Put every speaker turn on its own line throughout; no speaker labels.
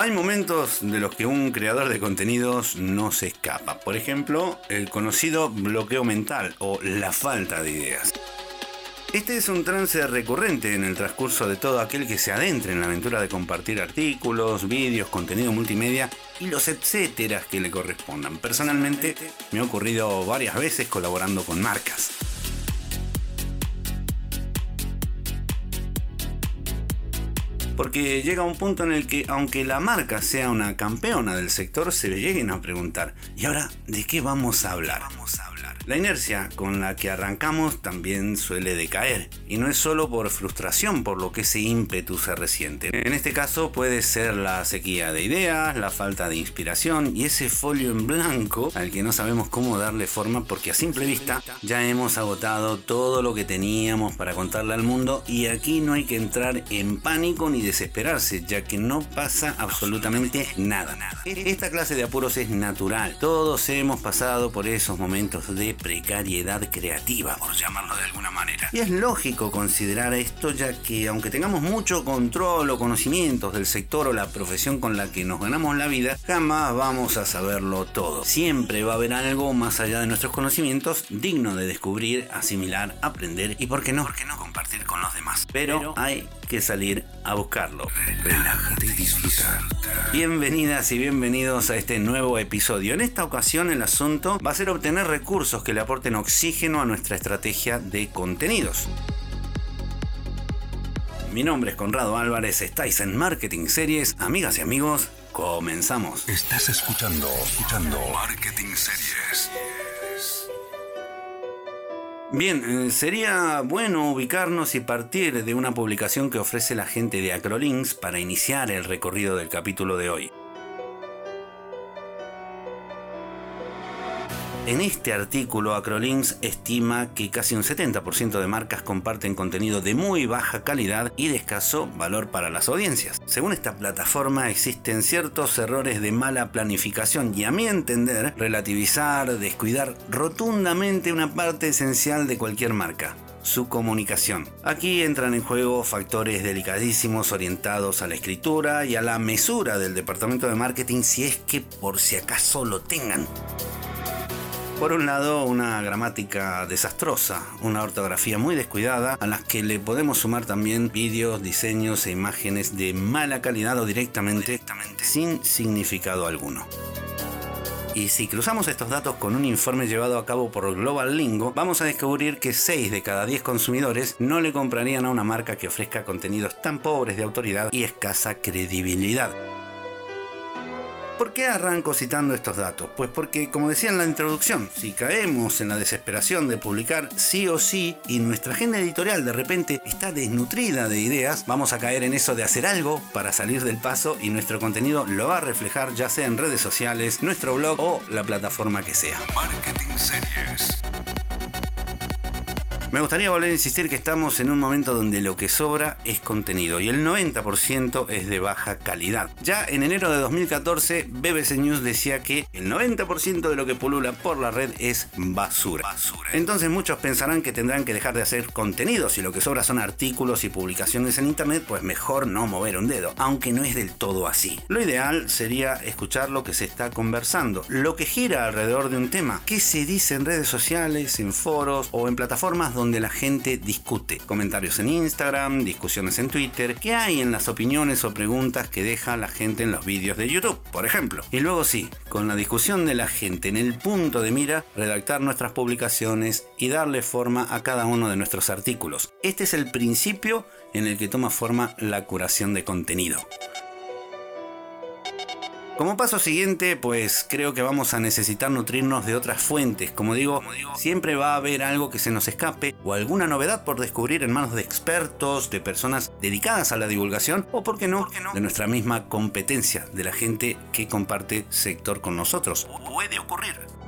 Hay momentos de los que un creador de contenidos no se escapa. Por ejemplo, el conocido bloqueo mental o la falta de ideas. Este es un trance recurrente en el transcurso de todo aquel que se adentre en la aventura de compartir artículos, vídeos, contenido multimedia y los etcéteras que le correspondan. Personalmente me ha ocurrido varias veces colaborando con marcas. Porque llega un punto en el que, aunque la marca sea una campeona del sector, se le lleguen a preguntar, ¿y ahora de qué vamos a hablar? Vamos a hablar. La inercia con la que arrancamos también suele decaer, y no es solo por frustración por lo que ese ímpetu se resiente. En este caso puede ser la sequía de ideas, la falta de inspiración y ese folio en blanco al que no sabemos cómo darle forma porque a simple vista ya hemos agotado todo lo que teníamos para contarle al mundo y aquí no hay que entrar en pánico ni desesperarse, ya que no pasa absolutamente nada. Esta clase de apuros es natural. Todos hemos pasado por esos momentos de precariedad creativa, por llamarlo de alguna manera. Y es lógico considerar esto, ya que aunque tengamos mucho control o conocimientos del sector o la profesión con la que nos ganamos la vida, jamás vamos a saberlo todo. Siempre va a haber algo más allá de nuestros conocimientos digno de descubrir, asimilar, aprender y, ¿por qué no, por qué no compartir con los demás? Pero hay que salir a buscarlo. Relájate y disfrutar. Bienvenidas y bienvenidos a este nuevo episodio. En esta ocasión el asunto va a ser obtener recursos que le aporten oxígeno a nuestra estrategia de contenidos. Mi nombre es Conrado Álvarez, estáis en Marketing Series. Amigas y amigos, comenzamos.
Estás escuchando, escuchando Marketing Series.
Bien, eh, sería bueno ubicarnos y partir de una publicación que ofrece la gente de Acrolinks para iniciar el recorrido del capítulo de hoy. En este artículo, Acrolinks estima que casi un 70% de marcas comparten contenido de muy baja calidad y de escaso valor para las audiencias. Según esta plataforma, existen ciertos errores de mala planificación y, a mi entender, relativizar, descuidar rotundamente una parte esencial de cualquier marca su comunicación. Aquí entran en juego factores delicadísimos orientados a la escritura y a la mesura del departamento de marketing si es que por si acaso lo tengan. Por un lado, una gramática desastrosa, una ortografía muy descuidada, a las que le podemos sumar también vídeos, diseños e imágenes de mala calidad o directamente, sin significado alguno. Y si cruzamos estos datos con un informe llevado a cabo por Global Lingo, vamos a descubrir que 6 de cada 10 consumidores no le comprarían a una marca que ofrezca contenidos tan pobres de autoridad y escasa credibilidad. ¿Por qué arranco citando estos datos? Pues porque, como decía en la introducción, si caemos en la desesperación de publicar sí o sí y nuestra agenda editorial de repente está desnutrida de ideas, vamos a caer en eso de hacer algo para salir del paso y nuestro contenido lo va a reflejar ya sea en redes sociales, nuestro blog o la plataforma que sea. Me gustaría volver a insistir que estamos en un momento donde lo que sobra es contenido y el 90% es de baja calidad. Ya en enero de 2014, BBC News decía que el 90% de lo que pulula por la red es basura. basura. Entonces muchos pensarán que tendrán que dejar de hacer contenido. Si lo que sobra son artículos y publicaciones en internet, pues mejor no mover un dedo, aunque no es del todo así. Lo ideal sería escuchar lo que se está conversando, lo que gira alrededor de un tema, qué se dice en redes sociales, en foros o en plataformas donde la gente discute. Comentarios en Instagram, discusiones en Twitter, qué hay en las opiniones o preguntas que deja la gente en los vídeos de YouTube, por ejemplo. Y luego sí, con la discusión de la gente en el punto de mira, redactar nuestras publicaciones y darle forma a cada uno de nuestros artículos. Este es el principio en el que toma forma la curación de contenido. Como paso siguiente, pues creo que vamos a necesitar nutrirnos de otras fuentes. Como digo, siempre va a haber algo que se nos escape o alguna novedad por descubrir en manos de expertos, de personas dedicadas a la divulgación o, por qué no, de nuestra misma competencia, de la gente que comparte sector con nosotros. Puede ocurrir.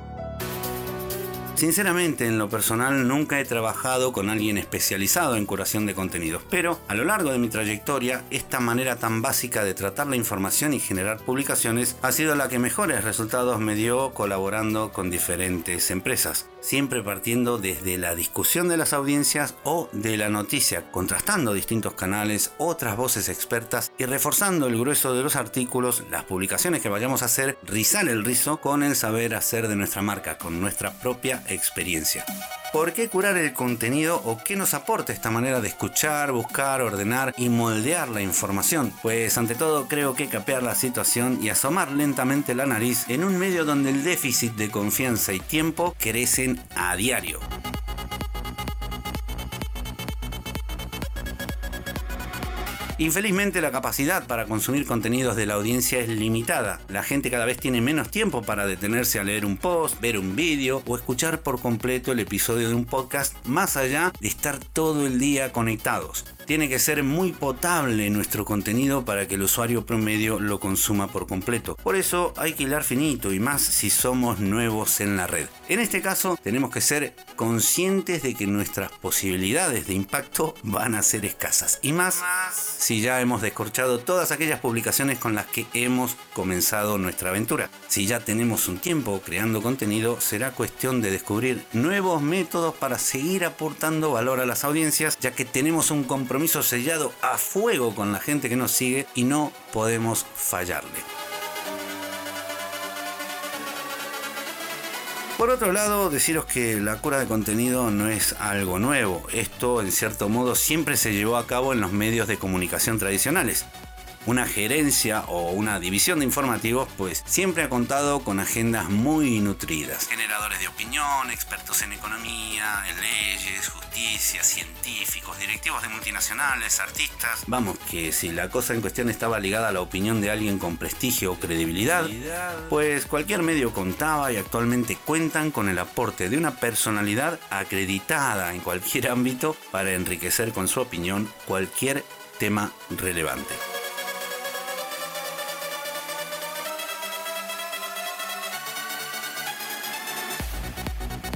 Sinceramente, en lo personal nunca he trabajado con alguien especializado en curación de contenidos, pero a lo largo de mi trayectoria, esta manera tan básica de tratar la información y generar publicaciones ha sido la que mejores resultados me dio colaborando con diferentes empresas. Siempre partiendo desde la discusión de las audiencias o de la noticia, contrastando distintos canales, otras voces expertas y reforzando el grueso de los artículos, las publicaciones que vayamos a hacer, rizar el rizo con el saber hacer de nuestra marca, con nuestra propia experiencia. ¿Por qué curar el contenido o qué nos aporta esta manera de escuchar, buscar, ordenar y moldear la información? Pues ante todo creo que capear la situación y asomar lentamente la nariz en un medio donde el déficit de confianza y tiempo crecen a diario. Infelizmente la capacidad para consumir contenidos de la audiencia es limitada. La gente cada vez tiene menos tiempo para detenerse a leer un post, ver un vídeo o escuchar por completo el episodio de un podcast más allá de estar todo el día conectados. Tiene que ser muy potable nuestro contenido para que el usuario promedio lo consuma por completo. Por eso hay que hilar finito y más si somos nuevos en la red. En este caso tenemos que ser conscientes de que nuestras posibilidades de impacto van a ser escasas. Y más si ya hemos descorchado todas aquellas publicaciones con las que hemos comenzado nuestra aventura. Si ya tenemos un tiempo creando contenido, será cuestión de descubrir nuevos métodos para seguir aportando valor a las audiencias, ya que tenemos un compromiso sellado a fuego con la gente que nos sigue y no podemos fallarle. Por otro lado, deciros que la cura de contenido no es algo nuevo. Esto, en cierto modo, siempre se llevó a cabo en los medios de comunicación tradicionales una gerencia o una división de informativos, pues siempre ha contado con agendas muy nutridas. Generadores de opinión, expertos en economía, en leyes, justicia, científicos, directivos de multinacionales, artistas. Vamos, que si la cosa en cuestión estaba ligada a la opinión de alguien con prestigio o credibilidad, pues cualquier medio contaba y actualmente cuentan con el aporte de una personalidad acreditada en cualquier ámbito para enriquecer con su opinión cualquier tema relevante.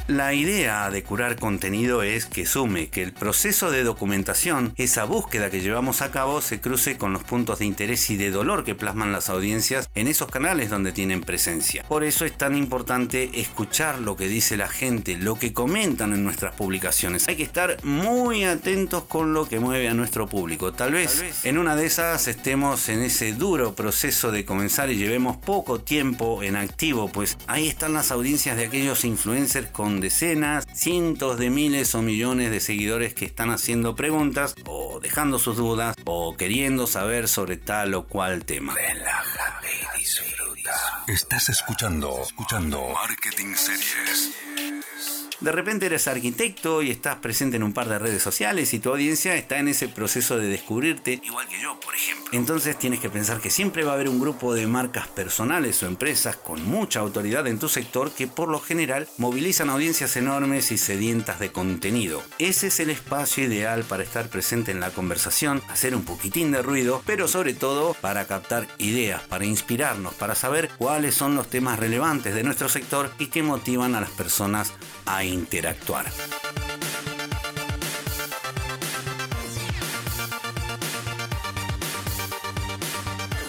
La idea de curar contenido es que sume que el proceso de documentación, esa búsqueda que llevamos a cabo, se cruce con los puntos de interés y de dolor que plasman las audiencias en esos canales donde tienen presencia. Por eso es tan importante escuchar lo que dice la gente, lo que comentan en nuestras publicaciones. Hay que estar muy atentos con lo que mueve a nuestro público. Tal vez, en una de esas estemos en ese duro proceso de comenzar y llevemos poco tiempo en activo, pues ahí están las audiencias de aquellos influencers con decenas, cientos de miles o millones de seguidores que están haciendo preguntas o dejando sus dudas o queriendo saber sobre tal o cual tema.
Relaja y disfruta. Estás escuchando, escuchando Marketing Series.
De repente eres arquitecto y estás presente en un par de redes sociales y tu audiencia está en ese proceso de descubrirte, igual que yo, por ejemplo. Entonces tienes que pensar que siempre va a haber un grupo de marcas personales o empresas con mucha autoridad en tu sector que por lo general movilizan audiencias enormes y sedientas de contenido. Ese es el espacio ideal para estar presente en la conversación, hacer un poquitín de ruido, pero sobre todo para captar ideas, para inspirarnos, para saber cuáles son los temas relevantes de nuestro sector y que motivan a las personas a interactuar.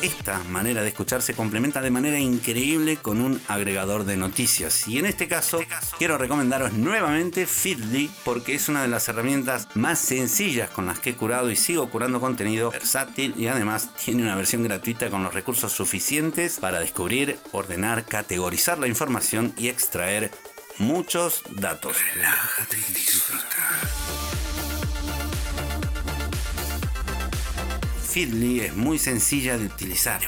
Esta manera de escuchar se complementa de manera increíble con un agregador de noticias. Y en este caso, quiero recomendaros nuevamente Feedly porque es una de las herramientas más sencillas con las que he curado y sigo curando contenido versátil y además tiene una versión gratuita con los recursos suficientes para descubrir, ordenar, categorizar la información y extraer muchos datos.
Relájate y disfruta.
Feedly es muy sencilla de utilizar.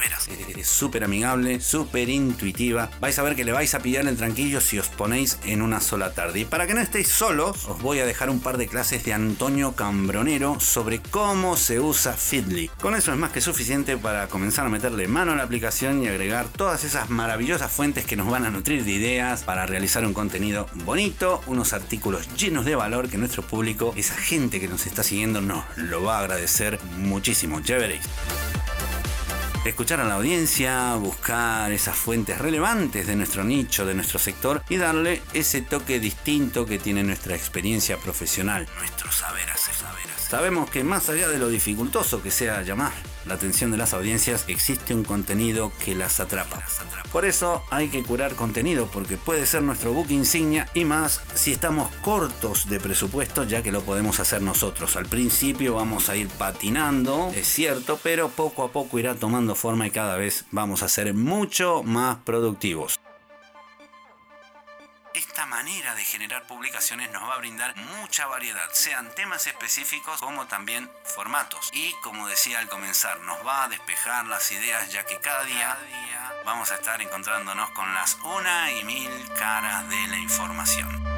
Es súper amigable, súper intuitiva. Vais a ver que le vais a pillar el tranquillo si os ponéis en una sola tarde. Y para que no estéis solos, os voy a dejar un par de clases de Antonio Cambronero sobre cómo se usa Feedly. Con eso es más que suficiente para comenzar a meterle mano a la aplicación y agregar todas esas maravillosas fuentes que nos van a nutrir de ideas para realizar un contenido bonito, unos artículos llenos de valor que nuestro público, esa gente que nos está siguiendo, nos lo va a agradecer muchísimo. Ya veréis. Escuchar a la audiencia, buscar esas fuentes relevantes de nuestro nicho, de nuestro sector y darle ese toque distinto que tiene nuestra experiencia profesional, nuestro saber hacer. Sabemos que más allá de lo dificultoso que sea llamar la atención de las audiencias, existe un contenido que las atrapa. Por eso hay que curar contenido porque puede ser nuestro book insignia y más si estamos cortos de presupuesto ya que lo podemos hacer nosotros. Al principio vamos a ir patinando, es cierto, pero poco a poco irá forma y cada vez vamos a ser mucho más productivos. Esta manera de generar publicaciones nos va a brindar mucha variedad, sean temas específicos como también formatos. Y como decía al comenzar, nos va a despejar las ideas ya que cada día vamos a estar encontrándonos con las una y mil caras de la información.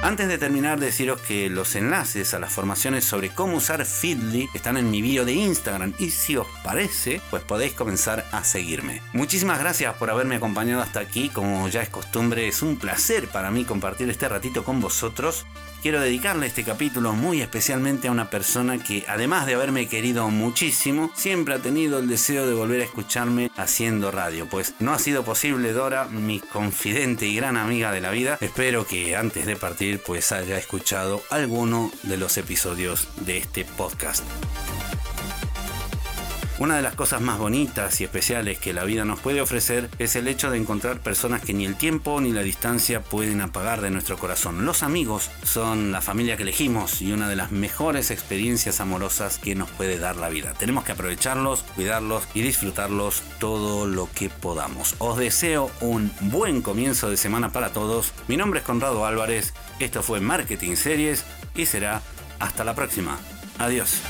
Antes de terminar, deciros que los enlaces a las formaciones sobre cómo usar Feedly están en mi bio de Instagram y si os parece, pues podéis comenzar a seguirme. Muchísimas gracias por haberme acompañado hasta aquí, como ya es costumbre, es un placer para mí compartir este ratito con vosotros quiero dedicarle este capítulo muy especialmente a una persona que, además de haberme querido muchísimo, siempre ha tenido el deseo de volver a escucharme haciendo radio. Pues no ha sido posible, Dora, mi confidente y gran amiga de la vida. Espero que antes de partir, pues haya escuchado alguno de los episodios de este podcast. Una de las cosas más bonitas y especiales que la vida nos puede ofrecer es el hecho de encontrar personas que ni el tiempo ni la distancia pueden apagar de nuestro corazón. Los amigos son la familia que elegimos y una de las mejores experiencias amorosas que nos puede dar la vida. Tenemos que aprovecharlos, cuidarlos y disfrutarlos todo lo que podamos. Os deseo un buen comienzo de semana para todos. Mi nombre es Conrado Álvarez, esto fue Marketing Series y será hasta la próxima. Adiós.